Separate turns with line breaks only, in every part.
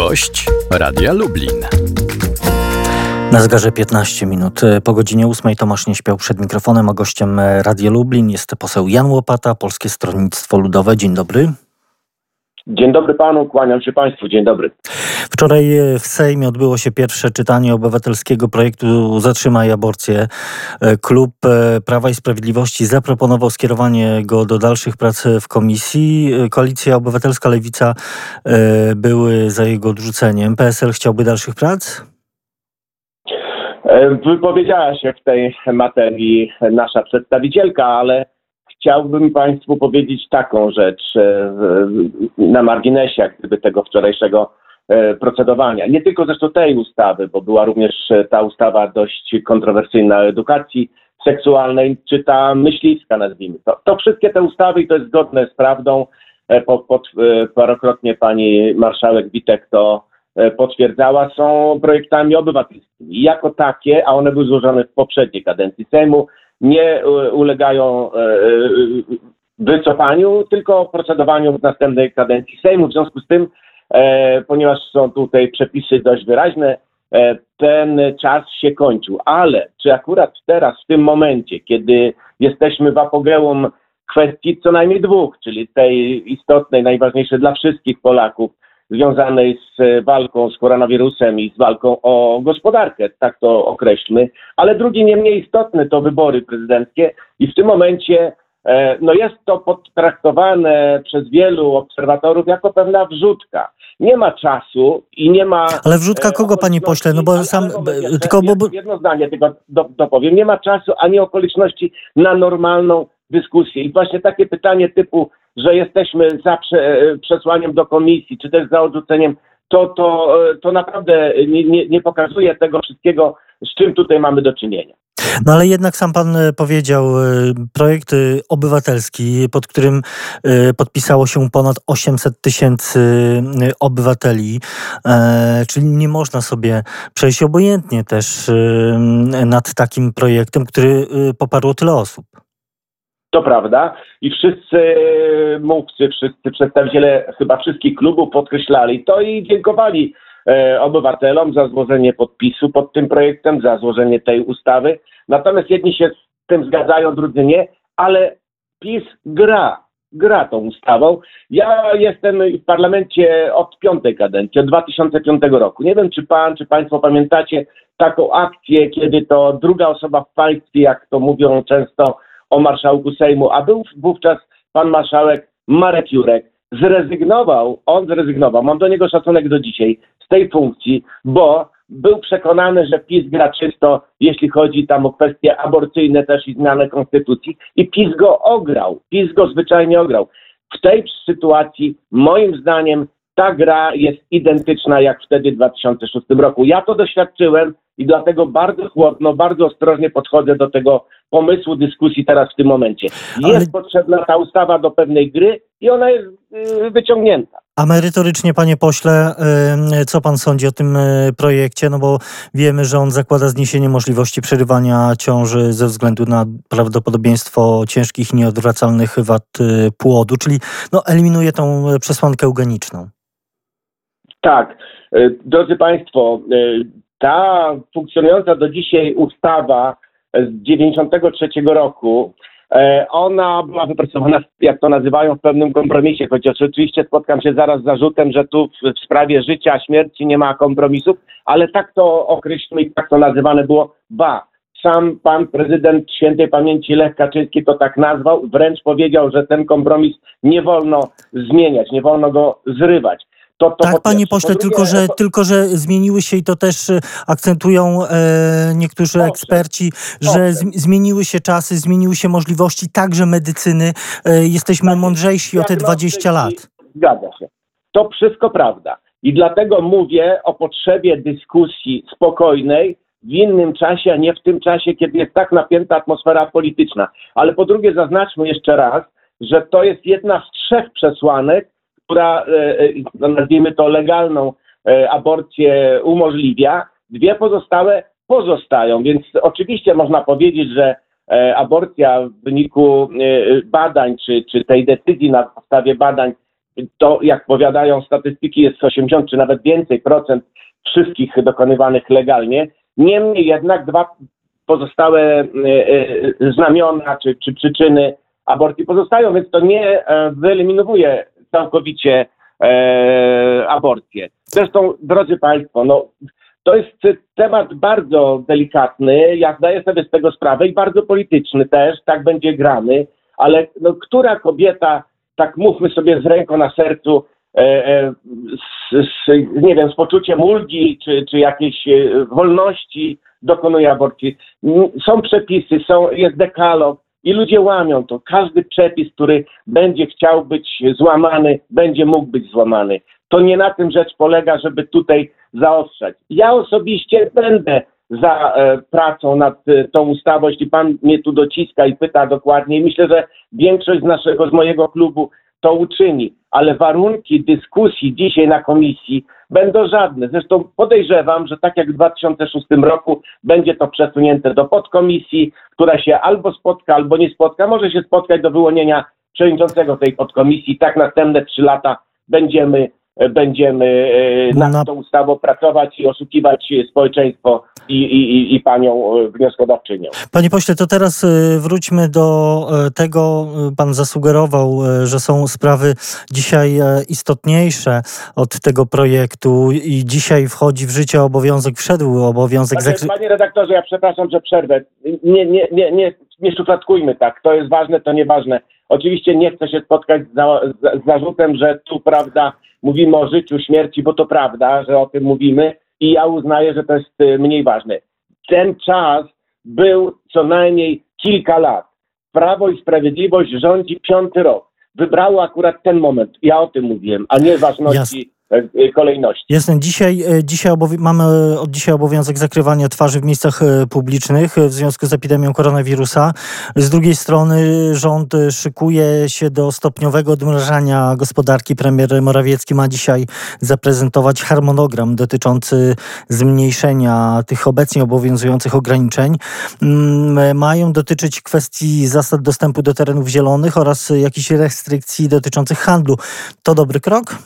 Gość Radia Lublin.
Na zegarze 15 minut. Po godzinie 8 Tomasz nie śpiał przed mikrofonem, a gościem Radia Lublin jest poseł Jan Łopata, Polskie Stronnictwo Ludowe. Dzień dobry.
Dzień dobry panu, kłaniam się państwu, dzień dobry.
Wczoraj w Sejmie odbyło się pierwsze czytanie obywatelskiego projektu Zatrzymaj aborcję. Klub Prawa i Sprawiedliwości zaproponował skierowanie go do dalszych prac w komisji. Koalicja Obywatelska Lewica e, były za jego odrzuceniem. PSL chciałby dalszych prac?
E, wypowiedziała się w tej materii nasza przedstawicielka, ale chciałbym Państwu powiedzieć taką rzecz e, na marginesie gdyby tego wczorajszego e, procedowania. Nie tylko zresztą tej ustawy, bo była również ta ustawa dość kontrowersyjna o edukacji seksualnej, czy ta myśliwska nazwijmy to. To wszystkie te ustawy i to jest zgodne z prawdą. Po, po, parokrotnie pani marszałek Witek to E, potwierdzała, są projektami obywatelskimi. Jako takie, a one były złożone w poprzedniej kadencji Sejmu, nie e, ulegają e, wycofaniu, tylko procedowaniu w następnej kadencji Sejmu. W związku z tym, ponieważ są tutaj przepisy dość wyraźne, ten czas się kończył. Ale czy akurat teraz, w tym momencie, kiedy jesteśmy w apogeum kwestii co najmniej dwóch, czyli tej istotnej, najważniejszej dla wszystkich Polaków, związanej z e, walką z koronawirusem i z walką o gospodarkę, tak to określmy. Ale drugi, nie mniej istotny, to wybory prezydenckie i w tym momencie e, no jest to potraktowane przez wielu obserwatorów jako pewna wrzutka. Nie ma czasu i nie ma.
Ale wrzutka e, kogo, panie pośle? No bo sam.
Jeszcze, tylko, bo... Jedno zdanie tylko dopowiem. Nie ma czasu ani okoliczności na normalną dyskusję. I właśnie takie pytanie typu że jesteśmy za prze, przesłaniem do komisji, czy też za odrzuceniem, to, to, to naprawdę nie, nie, nie pokazuje tego wszystkiego, z czym tutaj mamy do czynienia.
No ale jednak sam pan e, powiedział, e, projekt e, obywatelski, pod którym podpisało się ponad 800 tysięcy obywateli, czyli nie można sobie przejść obojętnie też nad takim projektem, który poparło tyle osób.
To prawda i wszyscy mówcy, wszyscy przedstawiciele chyba wszystkich klubów podkreślali to i dziękowali e, obywatelom za złożenie podpisu pod tym projektem, za złożenie tej ustawy. Natomiast jedni się z tym zgadzają, drudzy nie, ale PiS gra, gra tą ustawą. Ja jestem w parlamencie od piątej kadencji, od 2005 roku. Nie wiem, czy pan, czy państwo pamiętacie taką akcję, kiedy to druga osoba w państwie, jak to mówią często, o marszałku Sejmu, a był wówczas pan marszałek Marek Jurek, zrezygnował, on zrezygnował, mam do niego szacunek do dzisiaj, z tej funkcji, bo był przekonany, że PiS gra czysto, jeśli chodzi tam o kwestie aborcyjne też i zmianę konstytucji i PiS go ograł, PiS go zwyczajnie ograł. W tej sytuacji moim zdaniem ta gra jest identyczna jak wtedy w 2006 roku. Ja to doświadczyłem i dlatego bardzo chłodno, bardzo ostrożnie podchodzę do tego pomysłu dyskusji teraz w tym momencie. Jest Ale... potrzebna ta ustawa do pewnej gry i ona jest yy, wyciągnięta.
A merytorycznie, panie pośle, yy, co pan sądzi o tym yy, projekcie? No bo wiemy, że on zakłada zniesienie możliwości przerywania ciąży ze względu na prawdopodobieństwo ciężkich i nieodwracalnych wad y, płodu, czyli no, eliminuje tą przesłankę eugeniczną.
Tak. Y, drodzy Państwo, y, ta funkcjonująca do dzisiaj ustawa z 93 roku, e, ona była wypracowana, jak to nazywają, w pewnym kompromisie, chociaż oczywiście spotkam się zaraz z zarzutem, że tu w sprawie życia, śmierci nie ma kompromisów, ale tak to określimy i tak to nazywane było. Ba, sam pan prezydent świętej pamięci Lech Kaczyński to tak nazwał, wręcz powiedział, że ten kompromis nie wolno zmieniać, nie wolno go zrywać.
To, to tak, panie pośle, tylko że, to... tylko że zmieniły się i to też e, akcentują e, niektórzy Dobrze. eksperci, że zmieniły się czasy, zmieniły się możliwości także medycyny. E, jesteśmy tak, mądrzejsi o te 20 lat.
Zgadza się. To wszystko prawda. I dlatego mówię o potrzebie dyskusji spokojnej, w innym czasie, a nie w tym czasie, kiedy jest tak napięta atmosfera polityczna. Ale po drugie, zaznaczmy jeszcze raz, że to jest jedna z trzech przesłanek, która, e, e, nazwijmy to legalną e, aborcję umożliwia, dwie pozostałe pozostają. Więc oczywiście można powiedzieć, że aborcja w wyniku badań, czy, czy tej decyzji na podstawie badań to jak powiadają statystyki jest 80 czy nawet więcej procent wszystkich dokonywanych legalnie. Niemniej jednak dwa pozostałe znamiona czy, czy przyczyny aborcji pozostają, więc to nie wyeliminowuje całkowicie aborcję. Zresztą, drodzy Państwo, no, to jest temat bardzo delikatny, ja zdaję sobie z tego sprawę i bardzo polityczny też, tak będzie grany, ale no, która kobieta, tak mówmy sobie z ręką na sercu, e, e, z, z, nie wiem, z poczuciem ulgi czy, czy jakiejś e, wolności dokonuje aborcji. Są przepisy, są, jest dekalog i ludzie łamią to. Każdy przepis, który będzie chciał być złamany, będzie mógł być złamany. To nie na tym rzecz polega, żeby tutaj zaostrzać. Ja osobiście będę za e, pracą nad e, tą ustawą, jeśli pan mnie tu dociska i pyta dokładnie. Myślę, że większość z naszego, z mojego klubu to uczyni, ale warunki dyskusji dzisiaj na komisji będą żadne. Zresztą podejrzewam, że tak jak w 2006 roku będzie to przesunięte do podkomisji, która się albo spotka, albo nie spotka. Może się spotkać do wyłonienia przewodniczącego tej podkomisji. Tak następne trzy lata będziemy będziemy e, nad na... tą ustawą pracować i oszukiwać społeczeństwo i, i, i panią e, wnioskodawczynią.
Panie pośle, to teraz e, wróćmy do tego, pan zasugerował, że są sprawy dzisiaj istotniejsze od tego projektu i dzisiaj wchodzi w życie obowiązek, wszedł obowiązek...
Znaczy, panie redaktorze, ja przepraszam, że przerwę. Nie, nie, nie, nie, nie szufladkujmy tak. To jest ważne, to nieważne. Oczywiście nie chcę się spotkać z, za, z zarzutem, że tu, prawda, mówimy o życiu, śmierci, bo to prawda, że o tym mówimy i ja uznaję, że to jest y, mniej ważne. Ten czas był co najmniej kilka lat. Prawo i Sprawiedliwość rządzi piąty rok. Wybrało akurat ten moment. Ja o tym mówiłem, a nie ważności kolejności.
Jasne. Dzisiaj, e, dzisiaj mamy od dzisiaj obowiązek zakrywania twarzy w miejscach e, publicznych w związku z epidemią koronawirusa. Z drugiej strony rząd szykuje się do stopniowego odmrażania gospodarki. Premier Morawiecki ma dzisiaj zaprezentować harmonogram dotyczący zmniejszenia tych obecnie obowiązujących ograniczeń. Mm, mają dotyczyć kwestii zasad dostępu do terenów zielonych oraz jakichś restrykcji dotyczących handlu. To dobry krok?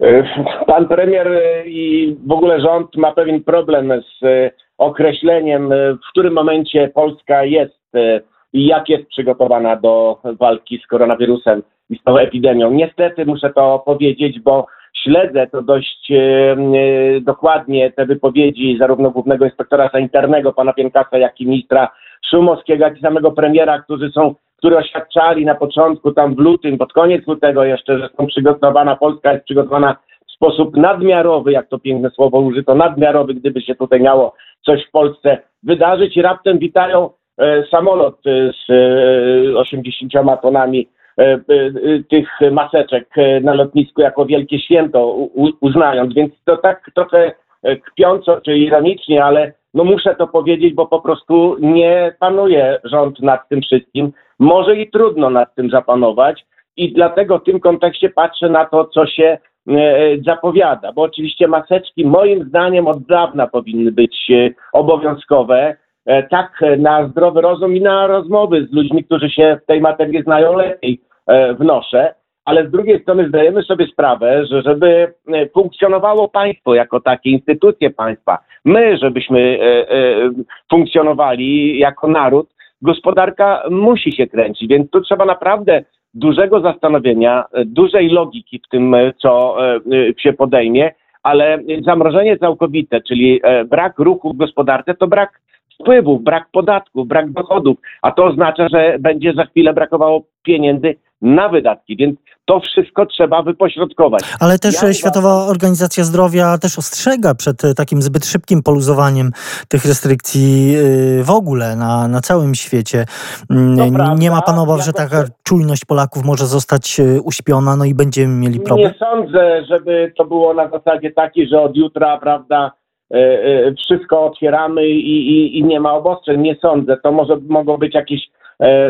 E, pan premier e, i w ogóle rząd ma pewien problem z e, określeniem, w którym momencie Polska jest i jak jest przygotowana do walki z koronawirusem i z tą epidemią. Niestety muszę to powiedzieć, bo śledzę to dość dokładnie te wypowiedzi zarówno głównego inspektora sanitarnego pana Pienkasa, jak i ministra Szumowskiego, jak i samego premiera, którzy są które oświadczali na początku, tam w lutym, pod koniec lutego jeszcze, że są przygotowana, Polska jest przygotowana w sposób nadmiarowy, jak to piękne słowo użyto, nadmiarowy, gdyby się tutaj miało coś w Polsce wydarzyć. I raptem witają e, samolot e, z e, 80 tonami e, e, tych maseczek e, na lotnisku jako wielkie święto u, uznając, więc to tak trochę kpiąco czy ironicznie, ale no muszę to powiedzieć, bo po prostu nie panuje rząd nad tym wszystkim. Może i trudno nad tym zapanować i dlatego w tym kontekście patrzę na to, co się e, zapowiada, bo oczywiście maseczki moim zdaniem od dawna powinny być e, obowiązkowe, e, tak na zdrowy rozum i na rozmowy z ludźmi, którzy się w tej materii znają lepiej wnoszę ale z drugiej strony zdajemy sobie sprawę, że żeby e, funkcjonowało państwo jako takie, instytucje państwa, my, żebyśmy e, e, funkcjonowali jako naród, gospodarka musi się kręcić, więc tu trzeba naprawdę dużego zastanowienia, dużej logiki w tym, co się podejmie, ale zamrożenie całkowite, czyli brak ruchu w gospodarce, to brak wpływów, brak podatków, brak dochodów, a to oznacza, że będzie za chwilę brakowało pieniędzy na wydatki, więc to wszystko trzeba wypośrodkować.
Ale też ja Światowa. Organizacja Zdrowia też ostrzega przed e, takim zbyt szybkim poluzowaniem tych restrykcji e, w ogóle na, na całym świecie. Mm, nie ma pan obaw, że taka czujność Polaków może zostać e, uśpiona, no i będziemy mieli problem?
Nie sądzę, żeby to było na zasadzie takiej, że od jutra, prawda, wszystko otwieramy i, i, i nie ma obostrzeń. Nie sądzę. To może mogą być jakieś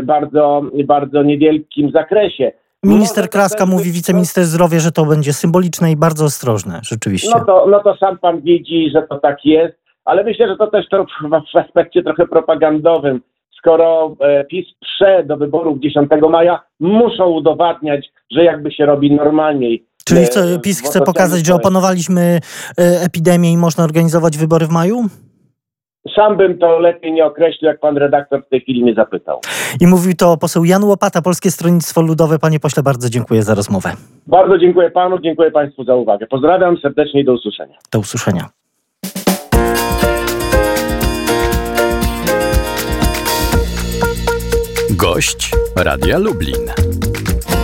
bardzo, bardzo niewielkim zakresie.
Minister Kraska mówi, wiceminister zdrowia, że to będzie symboliczne i bardzo ostrożne, rzeczywiście.
No to, no to sam pan widzi, że to tak jest, ale myślę, że to też to w aspekcie trochę propagandowym skoro e, PiS prze do wyborów 10 maja, muszą udowadniać, że jakby się robi normalniej.
Czyli
E,
PiS chce pokazać, że opanowaliśmy e, epidemię i można organizować wybory w maju?
Sam bym to lepiej nie określił, jak pan redaktor w tej chwili mnie zapytał.
I mówił to poseł Jan Łopata, Polskie Stronnictwo Ludowe. Panie pośle, bardzo dziękuję za rozmowę.
Bardzo dziękuję panu, dziękuję państwu za uwagę. Pozdrawiam serdecznie i do usłyszenia.
Do usłyszenia.
Gość Radia Lublin.